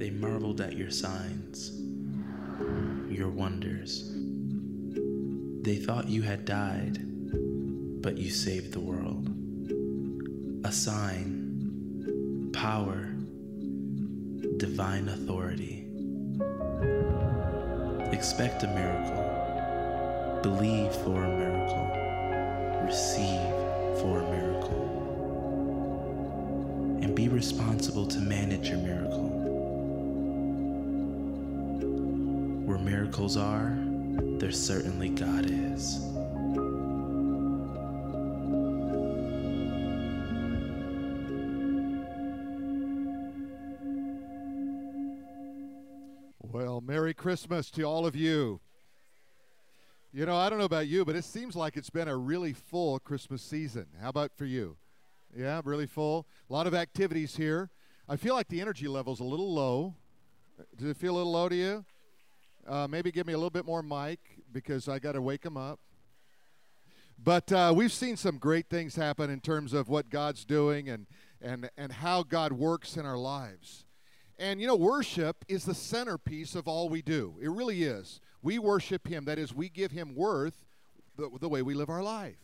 They marveled at your signs, your wonders. They thought you had died, but you saved the world. A sign, power, divine authority. Expect a miracle. Believe for a miracle. Receive for a miracle. And be responsible to manage your miracle. Where miracles are, there certainly God is. Well, Merry Christmas to all of you. You know, I don't know about you, but it seems like it's been a really full Christmas season. How about for you? Yeah, really full. A lot of activities here. I feel like the energy level's a little low. Does it feel a little low to you? Uh, maybe give me a little bit more mic because I got to wake them up. But uh, we've seen some great things happen in terms of what God's doing and, and, and how God works in our lives. And you know, worship is the centerpiece of all we do. It really is. We worship Him. That is, we give Him worth the, the way we live our life.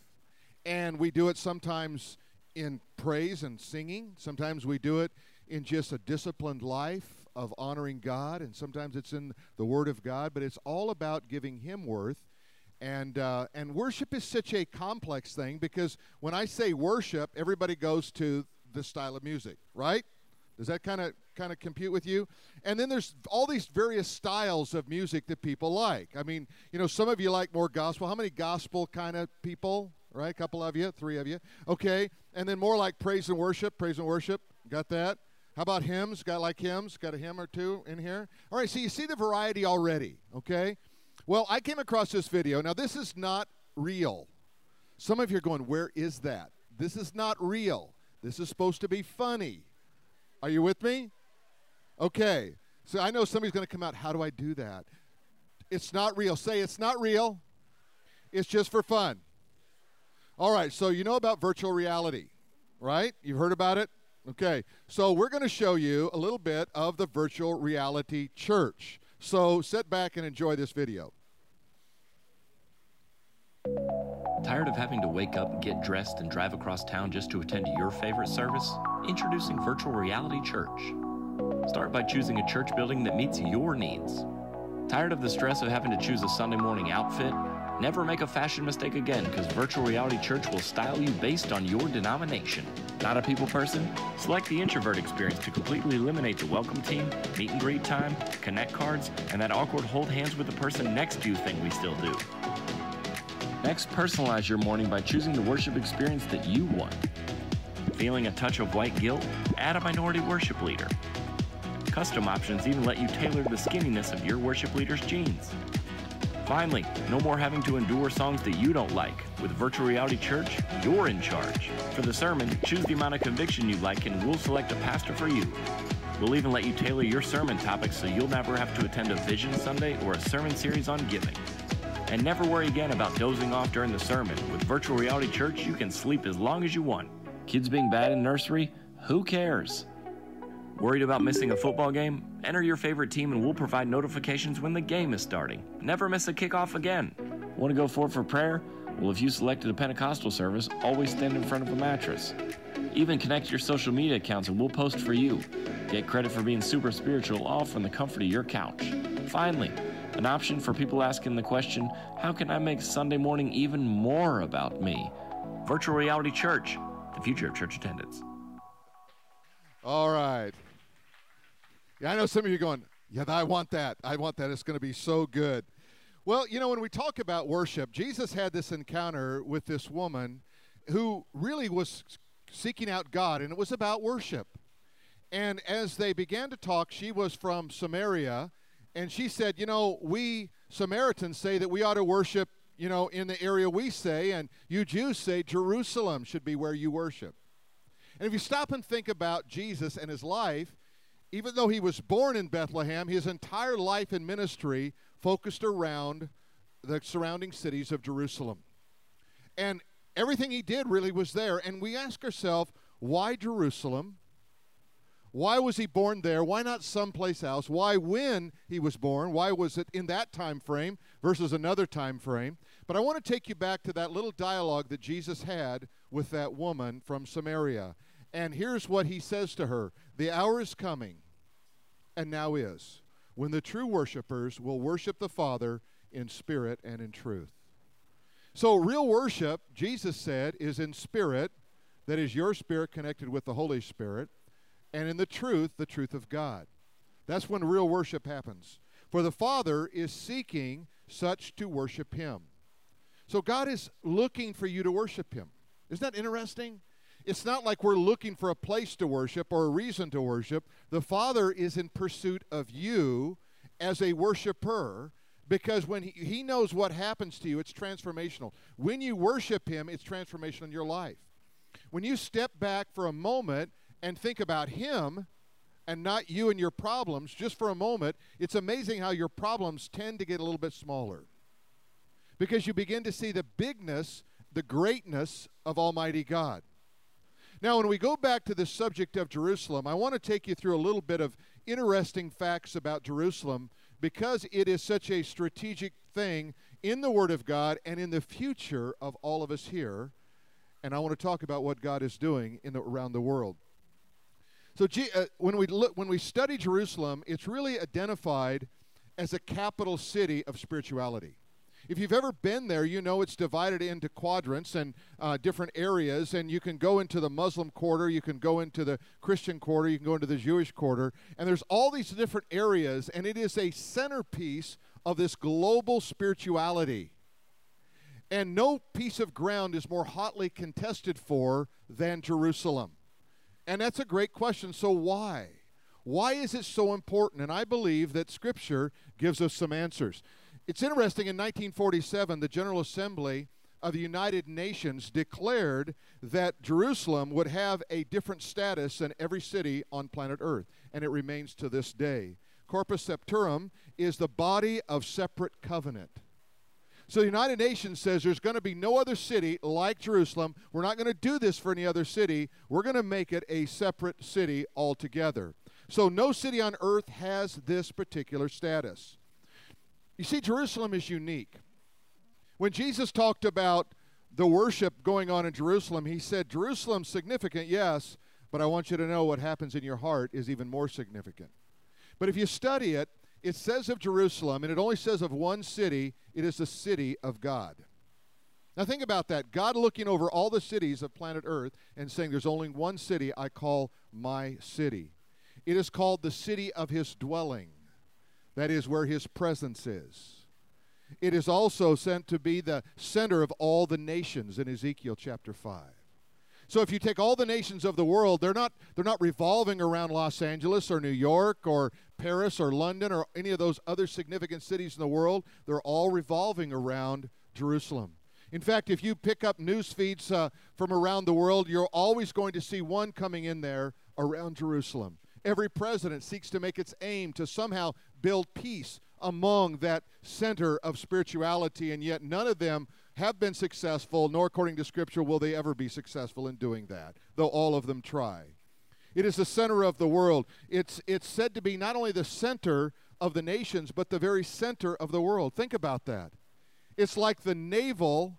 And we do it sometimes in praise and singing, sometimes we do it in just a disciplined life of honoring God, and sometimes it's in the Word of God, but it's all about giving Him worth. And, uh, and worship is such a complex thing because when I say worship, everybody goes to the style of music, right? Does that kind of kind of compute with you? And then there's all these various styles of music that people like. I mean, you know, some of you like more gospel. How many gospel kind of people? Right, a couple of you, three of you. Okay, and then more like praise and worship. Praise and worship. Got that? How about hymns? Got like hymns? Got a hymn or two in here? All right, so you see the variety already. Okay. Well, I came across this video. Now, this is not real. Some of you are going, Where is that? This is not real. This is supposed to be funny. Are you with me? Okay. So I know somebody's going to come out. How do I do that? It's not real. Say it's not real. It's just for fun. All right. So you know about virtual reality, right? You've heard about it? Okay. So we're going to show you a little bit of the virtual reality church. So sit back and enjoy this video. Tired of having to wake up, get dressed, and drive across town just to attend your favorite service? Introducing Virtual Reality Church. Start by choosing a church building that meets your needs. Tired of the stress of having to choose a Sunday morning outfit? Never make a fashion mistake again because Virtual Reality Church will style you based on your denomination. Not a people person? Select the introvert experience to completely eliminate the welcome team, meet and greet time, connect cards, and that awkward hold hands with the person next to you thing we still do. Next, personalize your morning by choosing the worship experience that you want. Feeling a touch of white guilt? Add a minority worship leader. Custom options even let you tailor the skinniness of your worship leader's jeans. Finally, no more having to endure songs that you don't like. With Virtual Reality Church, you're in charge. For the sermon, choose the amount of conviction you like and we'll select a pastor for you. We'll even let you tailor your sermon topics so you'll never have to attend a Vision Sunday or a sermon series on giving. And never worry again about dozing off during the sermon. With Virtual Reality Church, you can sleep as long as you want. Kids being bad in nursery? Who cares? Worried about missing a football game? Enter your favorite team and we'll provide notifications when the game is starting. Never miss a kickoff again. Want to go forward for prayer? Well, if you selected a Pentecostal service, always stand in front of a mattress. Even connect your social media accounts and we'll post for you. Get credit for being super spiritual all from the comfort of your couch. Finally, an option for people asking the question, how can I make Sunday morning even more about me? Virtual Reality Church, the future of church attendance. All right. Yeah, I know some of you going, yeah, I want that. I want that. It's going to be so good. Well, you know, when we talk about worship, Jesus had this encounter with this woman who really was seeking out God, and it was about worship. And as they began to talk, she was from Samaria, and she said, You know, we Samaritans say that we ought to worship, you know, in the area we say, and you Jews say Jerusalem should be where you worship. And if you stop and think about Jesus and his life, even though he was born in Bethlehem, his entire life and ministry focused around the surrounding cities of Jerusalem. And everything he did really was there. And we ask ourselves, why Jerusalem? Why was he born there? Why not someplace else? Why when he was born? Why was it in that time frame versus another time frame? But I want to take you back to that little dialogue that Jesus had with that woman from Samaria. And here's what he says to her The hour is coming, and now is, when the true worshipers will worship the Father in spirit and in truth. So, real worship, Jesus said, is in spirit, that is your spirit connected with the Holy Spirit and in the truth, the truth of God. That's when real worship happens. For the Father is seeking such to worship Him. So God is looking for you to worship Him. Isn't that interesting? It's not like we're looking for a place to worship or a reason to worship. The Father is in pursuit of you as a worshiper because when he, he knows what happens to you, it's transformational. When you worship Him, it's transformational in your life. When you step back for a moment and think about Him and not you and your problems just for a moment, it's amazing how your problems tend to get a little bit smaller. Because you begin to see the bigness, the greatness of Almighty God. Now, when we go back to the subject of Jerusalem, I want to take you through a little bit of interesting facts about Jerusalem because it is such a strategic thing in the Word of God and in the future of all of us here. And I want to talk about what God is doing in the, around the world. So uh, when we look, when we study Jerusalem, it's really identified as a capital city of spirituality. If you've ever been there, you know it's divided into quadrants and uh, different areas, and you can go into the Muslim quarter, you can go into the Christian quarter, you can go into the Jewish quarter, and there's all these different areas, and it is a centerpiece of this global spirituality. And no piece of ground is more hotly contested for than Jerusalem. And that's a great question. So, why? Why is it so important? And I believe that Scripture gives us some answers. It's interesting, in 1947, the General Assembly of the United Nations declared that Jerusalem would have a different status than every city on planet Earth, and it remains to this day. Corpus Separatum is the body of separate covenant. So the United Nations says there's going to be no other city like Jerusalem. We're not going to do this for any other city. We're going to make it a separate city altogether. So no city on earth has this particular status. You see, Jerusalem is unique. When Jesus talked about the worship going on in Jerusalem, he said, Jerusalem's significant, yes, but I want you to know what happens in your heart is even more significant. But if you study it, it says of Jerusalem, and it only says of one city, it is the city of God. Now think about that. God looking over all the cities of planet Earth and saying, There's only one city I call my city. It is called the city of his dwelling. That is where his presence is. It is also sent to be the center of all the nations in Ezekiel chapter 5. So if you take all the nations of the world, they're not they're not revolving around Los Angeles or New York or Paris or London or any of those other significant cities in the world. They're all revolving around Jerusalem. In fact, if you pick up news feeds uh, from around the world, you're always going to see one coming in there around Jerusalem. Every president seeks to make its aim to somehow build peace among that center of spirituality, and yet none of them have been successful, nor according to Scripture will they ever be successful in doing that, though all of them try. It is the center of the world. It's, it's said to be not only the center of the nations, but the very center of the world. Think about that. It's like the navel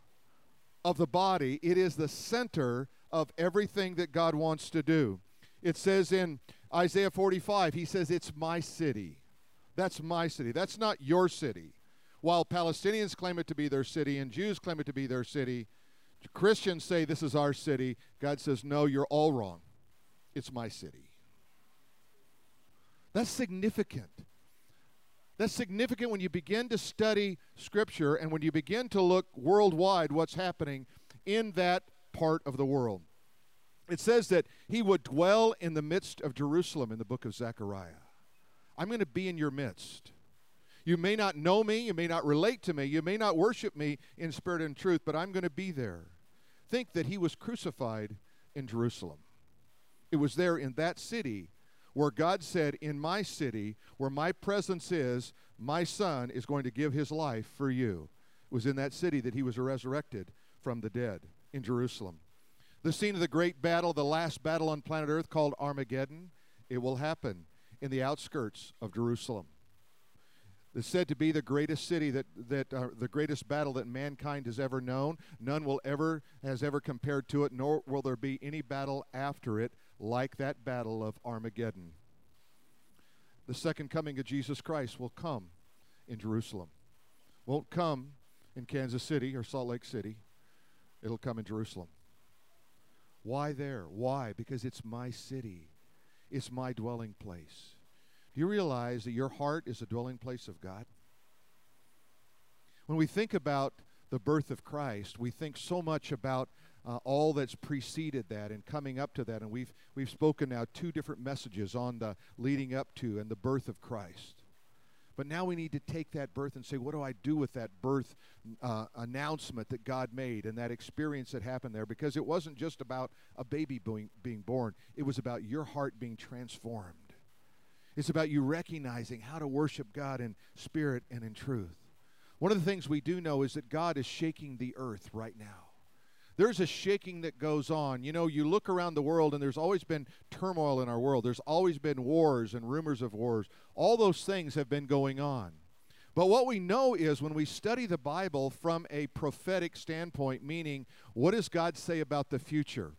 of the body, it is the center of everything that God wants to do. It says in Isaiah 45, He says, It's my city. That's my city. That's not your city. While Palestinians claim it to be their city and Jews claim it to be their city, Christians say this is our city. God says, no, you're all wrong. It's my city. That's significant. That's significant when you begin to study Scripture and when you begin to look worldwide what's happening in that part of the world. It says that he would dwell in the midst of Jerusalem in the book of Zechariah. I'm going to be in your midst. You may not know me, you may not relate to me, you may not worship me in spirit and truth, but I'm going to be there. Think that he was crucified in Jerusalem. It was there in that city where God said, In my city, where my presence is, my son is going to give his life for you. It was in that city that he was resurrected from the dead, in Jerusalem. The scene of the great battle, the last battle on planet Earth called Armageddon, It will happen in the outskirts of Jerusalem. It's said to be the greatest city that, that uh, the greatest battle that mankind has ever known. None will ever has ever compared to it, nor will there be any battle after it like that battle of Armageddon. The second coming of Jesus Christ will come in Jerusalem. Won't come in Kansas City or Salt Lake City. It'll come in Jerusalem. Why there? Why? Because it's my city. It's my dwelling place. Do you realize that your heart is a dwelling place of God? When we think about the birth of Christ, we think so much about uh, all that's preceded that and coming up to that. And we've, we've spoken now two different messages on the leading up to and the birth of Christ. But now we need to take that birth and say, what do I do with that birth uh, announcement that God made and that experience that happened there? Because it wasn't just about a baby being, being born, it was about your heart being transformed. It's about you recognizing how to worship God in spirit and in truth. One of the things we do know is that God is shaking the earth right now there's a shaking that goes on. You know, you look around the world and there's always been turmoil in our world. There's always been wars and rumors of wars. All those things have been going on. But what we know is when we study the Bible from a prophetic standpoint, meaning what does God say about the future?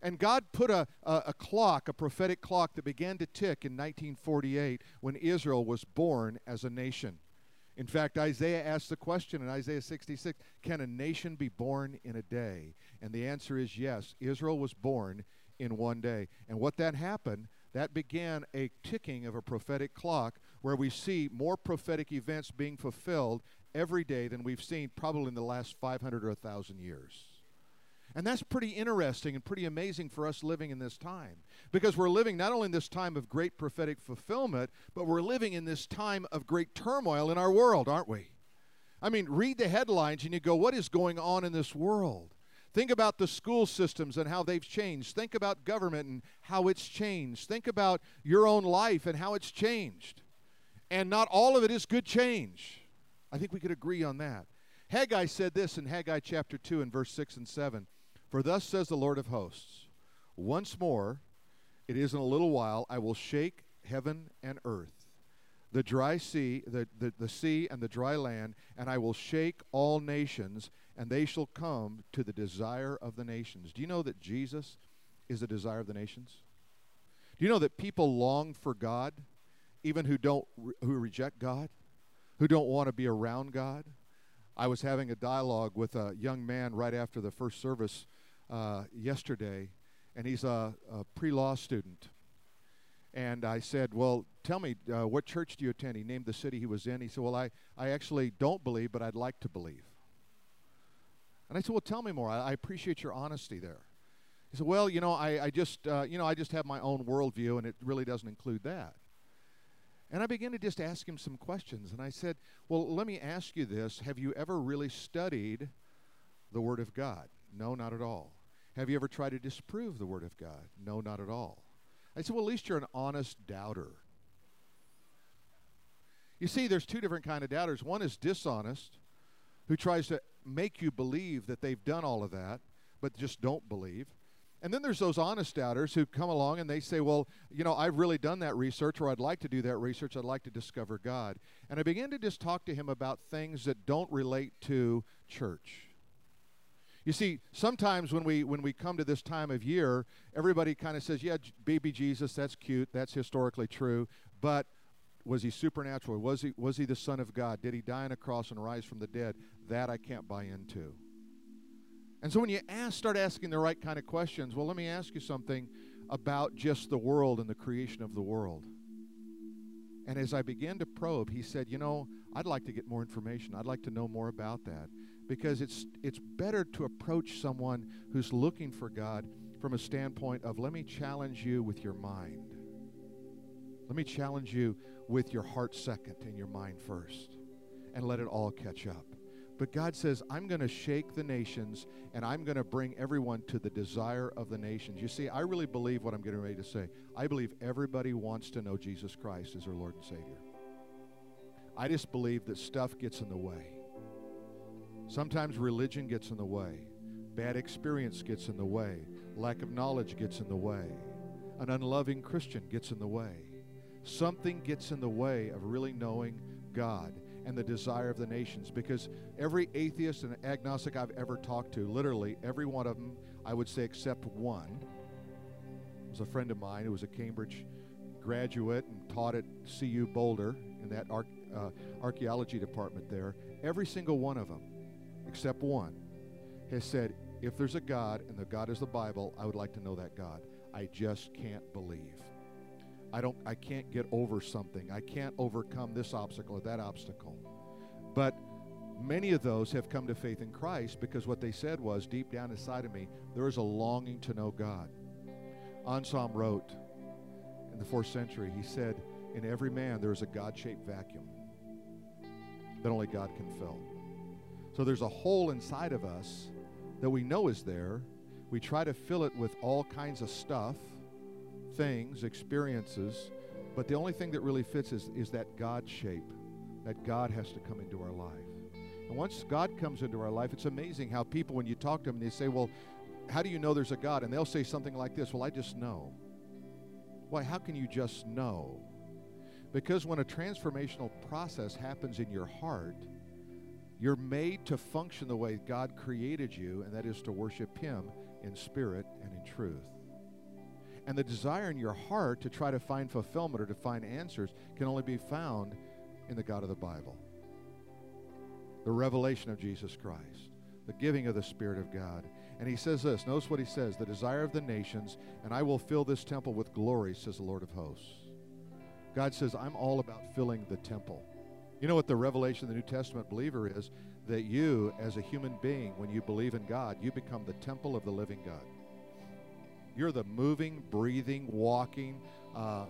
And God put a, a, a, clock, a prophetic clock, that began to tick in 1948 when Israel was born as a nation. In fact, Isaiah asked the question in Isaiah 66 Can a nation be born in a day? And the answer is yes. Israel was born in one day. And what that happened, that began a ticking of a prophetic clock where we see more prophetic events being fulfilled every day than we've seen probably in the last 500 or 1,000 years. And that's pretty interesting and pretty amazing for us living in this time. Because we're living not only in this time of great prophetic fulfillment, but we're living in this time of great turmoil in our world, aren't we? I mean, read the headlines and you go, what is going on in this world? Think about the school systems and how they've changed. Think about government and how it's changed. Think about your own life and how it's changed. And not all of it is good change. I think we could agree on that. Haggai said this in Haggai chapter 2 and verse 6 and 7. For thus says the Lord of hosts, once more, it is in a little while, I will shake heaven and earth, the dry sea, the, the, the sea and the dry land, and I will shake all nations, and they shall come to the desire of the nations. Do you know that Jesus is the desire of the nations? Do you know that people long for God, even who don't who reject God, who don't want to be around God? I was having a dialogue with a young man right after the first service uh, yesterday, and he's a, a pre law student. And I said, Well, tell me, uh, what church do you attend? He named the city he was in. He said, Well, I, I actually don't believe, but I'd like to believe. And I said, Well, tell me more. I, I appreciate your honesty there. He said, Well, you know, I, I just, uh, you know, I just have my own worldview, and it really doesn't include that. And I began to just ask him some questions. And I said, Well, let me ask you this Have you ever really studied the Word of God? No, not at all. Have you ever tried to disprove the Word of God? No, not at all. I said, well, at least you're an honest doubter. You see, there's two different kind of doubters. One is dishonest, who tries to make you believe that they've done all of that, but just don't believe. And then there's those honest doubters who come along and they say, Well, you know, I've really done that research, or I'd like to do that research. I'd like to discover God. And I began to just talk to him about things that don't relate to church. You see, sometimes when we when we come to this time of year, everybody kind of says, "Yeah, baby Jesus, that's cute. That's historically true." But was he supernatural? Was he was he the son of God? Did he die on a cross and rise from the dead? That I can't buy into. And so when you ask, start asking the right kind of questions, well, let me ask you something about just the world and the creation of the world. And as I began to probe, he said, You know, I'd like to get more information. I'd like to know more about that because it's it's better to approach someone who's looking for God from a standpoint of let me challenge you with your mind. Let me challenge you with your heart second and your mind first and let it all catch up. But God says, I'm going to shake the nations and I'm going to bring everyone to the desire of the nations. You see, I really believe what I'm getting ready to say. I believe everybody wants to know Jesus Christ as their Lord and Savior. I just believe that stuff gets in the way. Sometimes religion gets in the way, bad experience gets in the way, lack of knowledge gets in the way. an unloving Christian gets in the way. Something gets in the way of really knowing God and the desire of the nations because every atheist and agnostic I've ever talked to, literally every one of them, I would say except one, was a friend of mine who was a Cambridge graduate and taught at CU Boulder in that uh, archaeology department there. Every single one of them, except one, has said, if there's a God and the God is the Bible, I would like to know that God. I just can't believe. I don't I can't get over something. I can't overcome this obstacle or that obstacle. But many of those have come to faith in Christ because what they said was deep down inside of me, there is a longing to know God. Anselm wrote in the fourth century, he said, In every man there is a God shaped vacuum that only God can fill. So there's a hole inside of us that we know is there. We try to fill it with all kinds of stuff, things, experiences, but the only thing that really fits is, is that God shape, that God has to come into our life. And once God comes into our life, it's amazing how people, when you talk to them, they say, Well, how do you know there's a God? And they'll say something like this Well, I just know. Why, how can you just know? Because when a transformational process happens in your heart, you're made to function the way God created you, and that is to worship Him in spirit and in truth. And the desire in your heart to try to find fulfillment or to find answers can only be found in the God of the Bible. The revelation of Jesus Christ, the giving of the Spirit of God. And he says this notice what he says the desire of the nations, and I will fill this temple with glory, says the Lord of hosts. God says, I'm all about filling the temple. You know what the revelation of the New Testament believer is? That you, as a human being, when you believe in God, you become the temple of the living God. You're the moving, breathing, walking uh,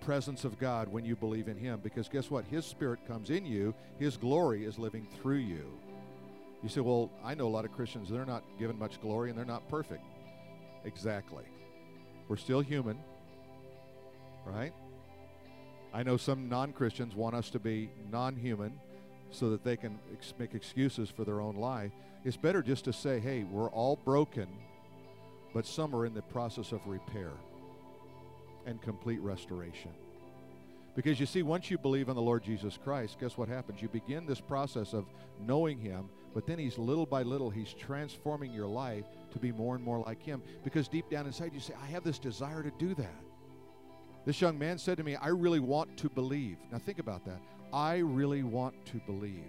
presence of God when you believe in Him. Because guess what? His Spirit comes in you, His glory is living through you. You say, well, I know a lot of Christians, they're not given much glory and they're not perfect. Exactly. We're still human, right? I know some non Christians want us to be non human so that they can ex- make excuses for their own life. It's better just to say, hey, we're all broken, but some are in the process of repair and complete restoration. Because you see, once you believe in the Lord Jesus Christ, guess what happens? You begin this process of knowing Him, but then He's little by little, He's transforming your life to be more and more like Him. Because deep down inside, you say, I have this desire to do that. This young man said to me, I really want to believe. Now think about that. I really want to believe.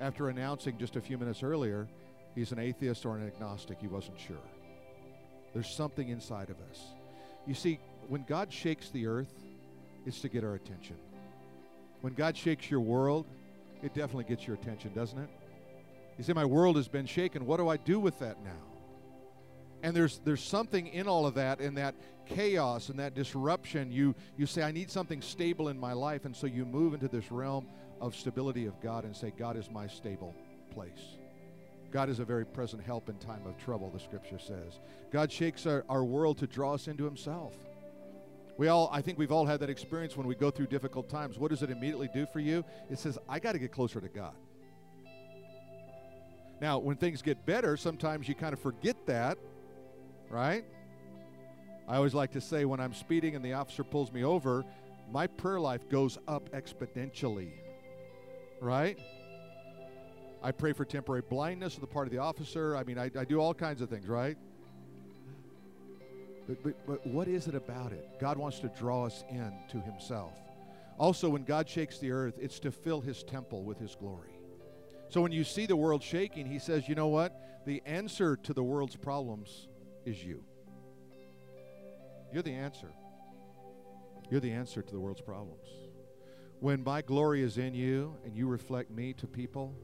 After announcing just a few minutes earlier, he's an atheist or an agnostic, he wasn't sure. There's something inside of us. You see, when God shakes the earth, it's to get our attention. When God shakes your world, it definitely gets your attention, doesn't it? You say, My world has been shaken. What do I do with that now? And there's there's something in all of that, in that chaos and that disruption. You you say, I need something stable in my life, and so you move into this realm of stability of God and say, God is my stable place. God is a very present help in time of trouble, the scripture says. God shakes our, our world to draw us into himself. We all, I think we've all had that experience when we go through difficult times. What does it immediately do for you? It says, I got to get closer to God. Now, when things get better, sometimes you kind of forget that, right? I always like to say when I'm speeding and the officer pulls me over, my prayer life goes up exponentially, right? I pray for temporary blindness on the part of the officer. I mean, I, I do all kinds of things, right? But, but, but what is it about it? God wants to draw us in to Himself. Also, when God shakes the earth, it's to fill His temple with His glory. So when you see the world shaking, He says, you know what? The answer to the world's problems is you. You're the answer. You're the answer to the world's problems. When my glory is in you and you reflect me to people,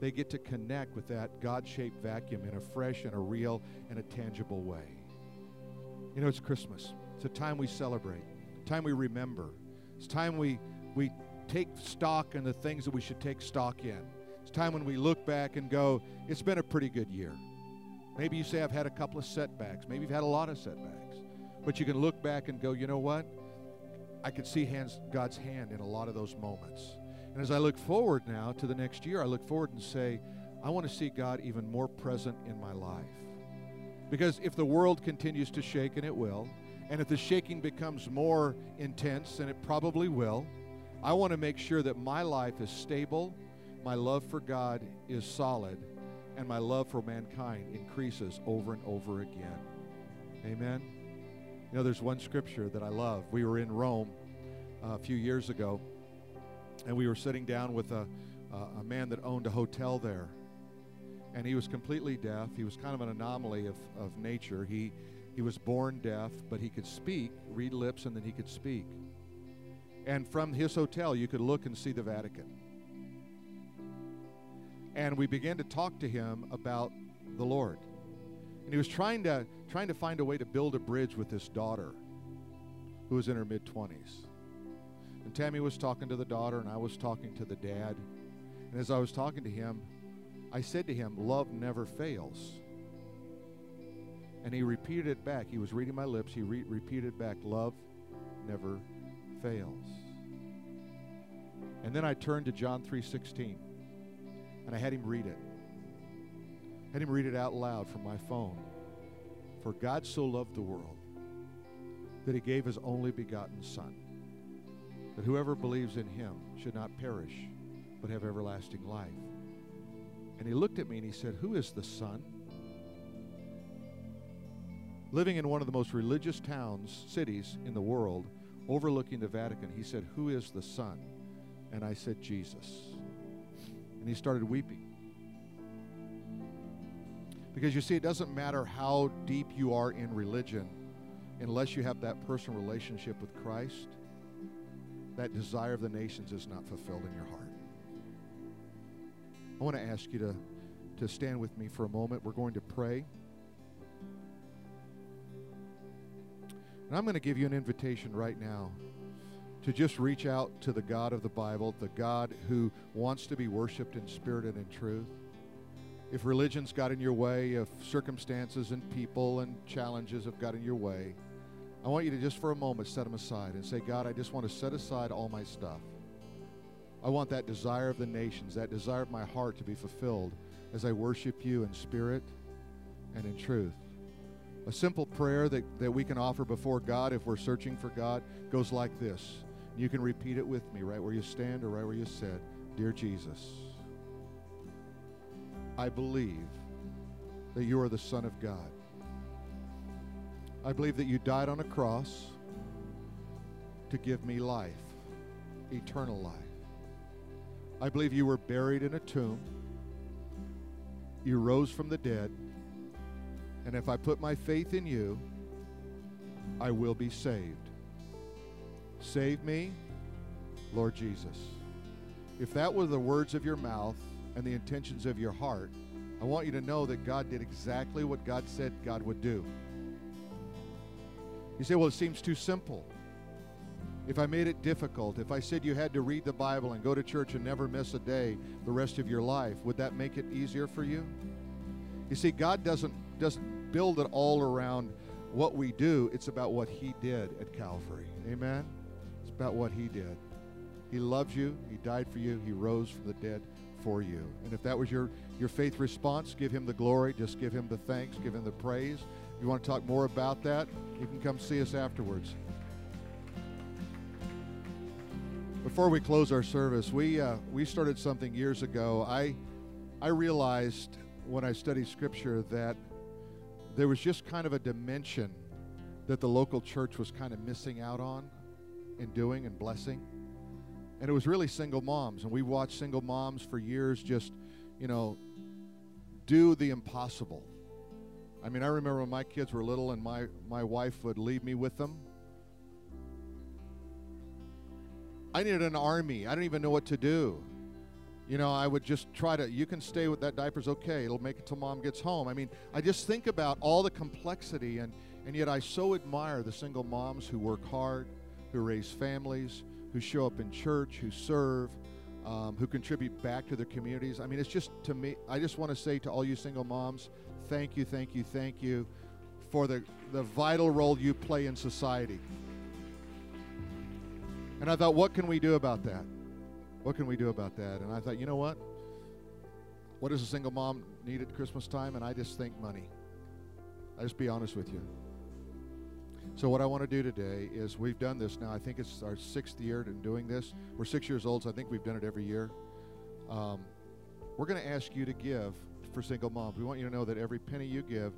they get to connect with that God shaped vacuum in a fresh and a real and a tangible way. You know, it's Christmas. It's a time we celebrate, time we remember. It's time we, we take stock in the things that we should take stock in. It's time when we look back and go, it's been a pretty good year. Maybe you say, I've had a couple of setbacks. Maybe you've had a lot of setbacks. But you can look back and go, you know what? I could see hands, God's hand in a lot of those moments. And as I look forward now to the next year, I look forward and say, I want to see God even more present in my life. Because if the world continues to shake, and it will, And if the shaking becomes more intense, and it probably will, I want to make sure that my life is stable, my love for God is solid, and my love for mankind increases over and over again. Amen. You know, there's one scripture that I love. We were in Rome uh, a few years ago, and we were sitting down with a, a man that owned a hotel there. And he was completely deaf. He was kind of an anomaly of, of nature. He, he was born deaf, but he could speak, read lips, and then he could speak. And from his hotel, you could look and see the Vatican. And we began to talk to him about the Lord. And he was trying to, trying to find a way to build a bridge with his daughter, who was in her mid 20s. And Tammy was talking to the daughter, and I was talking to the dad. And as I was talking to him, I said to him, Love never fails. And he repeated it back. He was reading my lips. He re- repeated back, Love never fails. And then I turned to John 3:16 and I had him read it. Had him read it out loud from my phone. For God so loved the world that he gave his only begotten son that whoever believes in him should not perish but have everlasting life. And he looked at me and he said, "Who is the son?" Living in one of the most religious towns, cities in the world, overlooking the Vatican, he said, Who is the Son? And I said, Jesus. And he started weeping. Because you see, it doesn't matter how deep you are in religion, unless you have that personal relationship with Christ, that desire of the nations is not fulfilled in your heart. I want to ask you to, to stand with me for a moment. We're going to pray. And I'm going to give you an invitation right now to just reach out to the God of the Bible, the God who wants to be worshiped in spirit and in truth. If religion's got in your way, if circumstances and people and challenges have got in your way, I want you to just for a moment set them aside and say, God, I just want to set aside all my stuff. I want that desire of the nations, that desire of my heart to be fulfilled as I worship you in spirit and in truth. A simple prayer that, that we can offer before God if we're searching for God goes like this. You can repeat it with me right where you stand or right where you sit. Dear Jesus, I believe that you are the Son of God. I believe that you died on a cross to give me life, eternal life. I believe you were buried in a tomb. You rose from the dead and if I put my faith in you, I will be saved. Save me, Lord Jesus. If that were the words of your mouth and the intentions of your heart, I want you to know that God did exactly what God said God would do. You say, well, it seems too simple. If I made it difficult, if I said you had to read the Bible and go to church and never miss a day the rest of your life, would that make it easier for you? You see, God doesn't doesn't build it all around what we do. It's about what He did at Calvary. Amen? About what He did. He loves you. He died for you. He rose from the dead for you. And if that was your, your faith response, give Him the glory. Just give Him the thanks. Give Him the praise. If you want to talk more about that, you can come see us afterwards. Before we close our service, we, uh, we started something years ago. I, I realized when I studied Scripture that there was just kind of a dimension that the local church was kind of missing out on in doing and blessing. And it was really single moms. And we watched single moms for years just, you know, do the impossible. I mean, I remember when my kids were little and my, my wife would leave me with them. I needed an army. I didn't even know what to do you know, I would just try to, you can stay with that diaper's okay. It'll make it till mom gets home. I mean, I just think about all the complexity, and, and yet I so admire the single moms who work hard, who raise families, who show up in church, who serve, um, who contribute back to their communities. I mean, it's just to me, I just want to say to all you single moms, thank you, thank you, thank you for the, the vital role you play in society. And I thought, what can we do about that? What can we do about that? And I thought, you know what? What does a single mom need at Christmas time? And I just think money. I just be honest with you. So what I want to do today is we've done this now. I think it's our sixth year in doing this. We're six years old, so I think we've done it every year. Um, we're going to ask you to give for single moms. We want you to know that every penny you give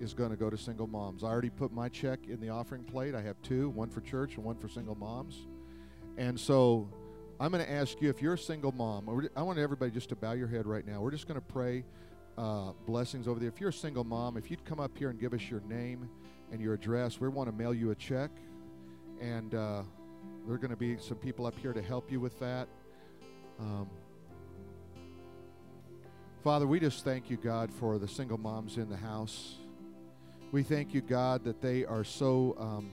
is going to go to single moms. I already put my check in the offering plate. I have two, one for church and one for single moms. And so I'm going to ask you if you're a single mom, I want everybody just to bow your head right now. We're just going to pray uh, blessings over there. If you're a single mom, if you'd come up here and give us your name and your address, we want to mail you a check. And uh, there are going to be some people up here to help you with that. Um, Father, we just thank you, God, for the single moms in the house. We thank you, God, that they are so um,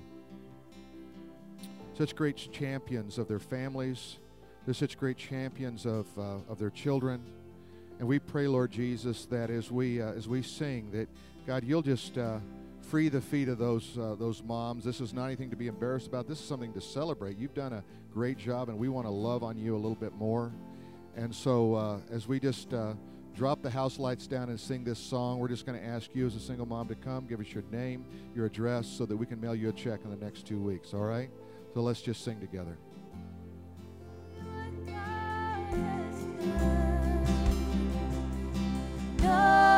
such great champions of their families. They're such great champions of, uh, of their children. And we pray, Lord Jesus, that as we, uh, as we sing, that, God, you'll just uh, free the feet of those, uh, those moms. This is not anything to be embarrassed about. This is something to celebrate. You've done a great job, and we want to love on you a little bit more. And so uh, as we just uh, drop the house lights down and sing this song, we're just going to ask you as a single mom to come, give us your name, your address, so that we can mail you a check in the next two weeks, all right? So let's just sing together. Oh.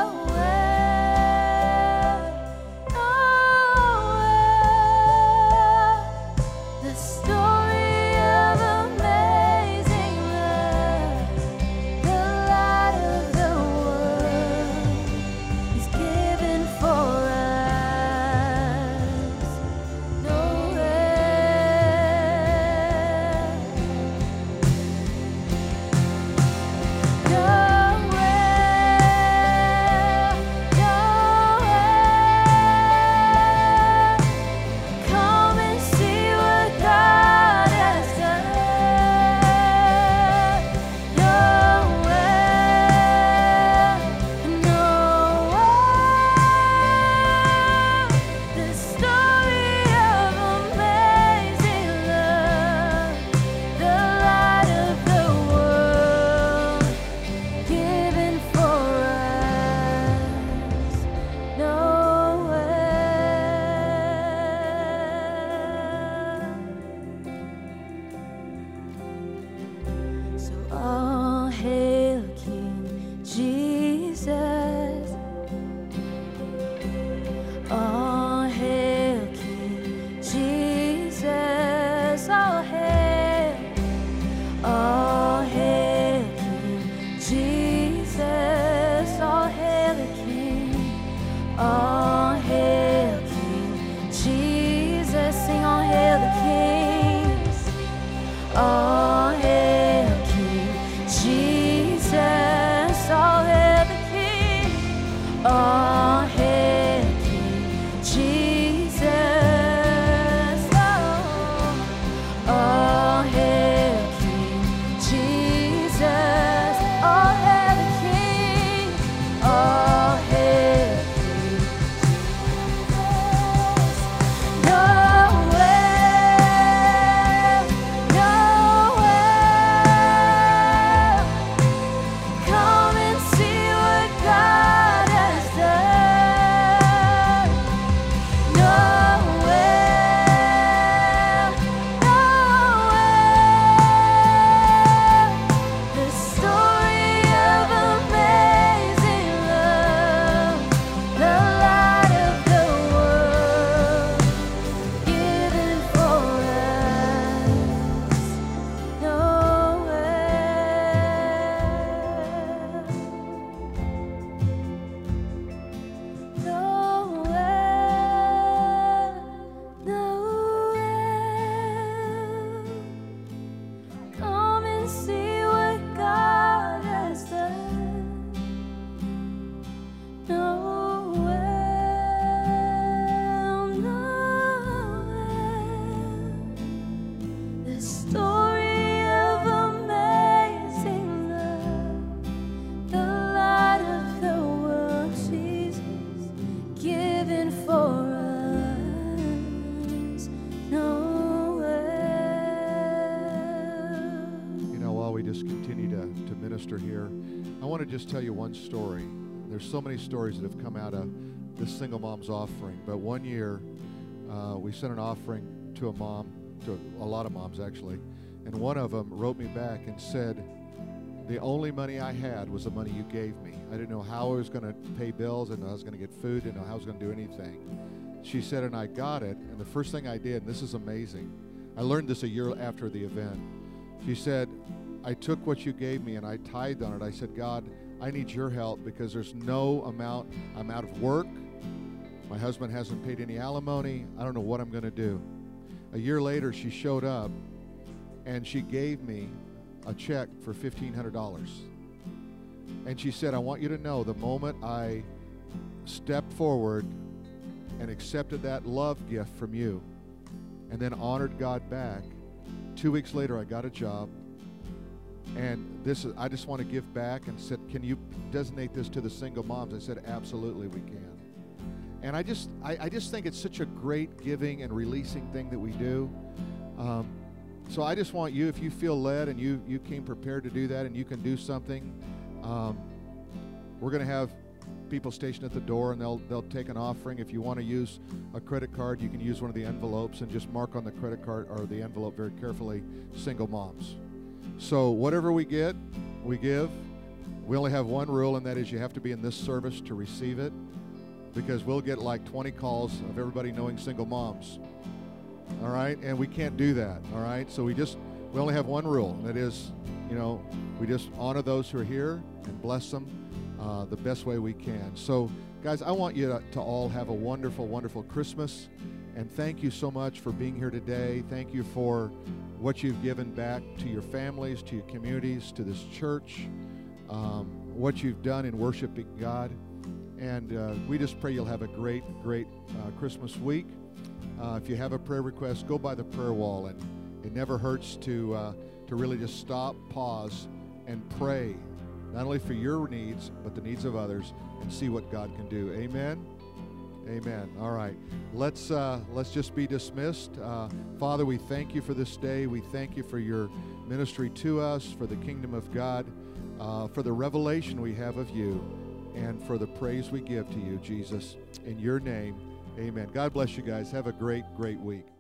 Just tell you one story. There's so many stories that have come out of this single mom's offering, but one year, uh, we sent an offering to a mom, to a lot of moms actually, and one of them wrote me back and said, the only money I had was the money you gave me. I didn't know how I was going to pay bills, and I was going to get food, didn't know how I was going to do anything. She said, and I got it. And the first thing I did, and this is amazing, I learned this a year after the event. She said, I took what you gave me and I tithed on it. I said, God, I need your help because there's no amount. I'm out of work. My husband hasn't paid any alimony. I don't know what I'm going to do. A year later, she showed up and she gave me a check for $1,500. And she said, I want you to know the moment I stepped forward and accepted that love gift from you and then honored God back, two weeks later, I got a job. And this is, I just want to give back and said, Can you designate this to the single moms? I said, Absolutely, we can. And I just, I, I just think it's such a great giving and releasing thing that we do. Um, so I just want you, if you feel led and you you came prepared to do that, and you can do something, um, we're going to have people stationed at the door, and they'll they'll take an offering. If you want to use a credit card, you can use one of the envelopes and just mark on the credit card or the envelope very carefully, single moms. So whatever we get, we give. We only have one rule, and that is you have to be in this service to receive it, because we'll get like 20 calls of everybody knowing single moms all right? And we can't do that, all right? So we just, we only have one rule, and that is, you know, we just honor those who are here and bless them uh, the best way we can. So, guys, I want you to, to all have a wonderful, wonderful Christmas. And thank you so much for being here today. Thank you for what you've given back to your families, to your communities, to this church, um, what you've done in worshiping God. And uh, we just pray you'll have a great, great uh, Christmas week. Uh, if you have a prayer request, go by the prayer wall, and it never hurts to uh, to really just stop, pause, and pray, not only for your needs but the needs of others, and see what God can do. Amen. Amen. All right, let's uh, let's just be dismissed. Uh, Father, we thank you for this day. We thank you for your ministry to us, for the kingdom of God, uh, for the revelation we have of you, and for the praise we give to you, Jesus. In your name. Amen. God bless you guys. Have a great, great week.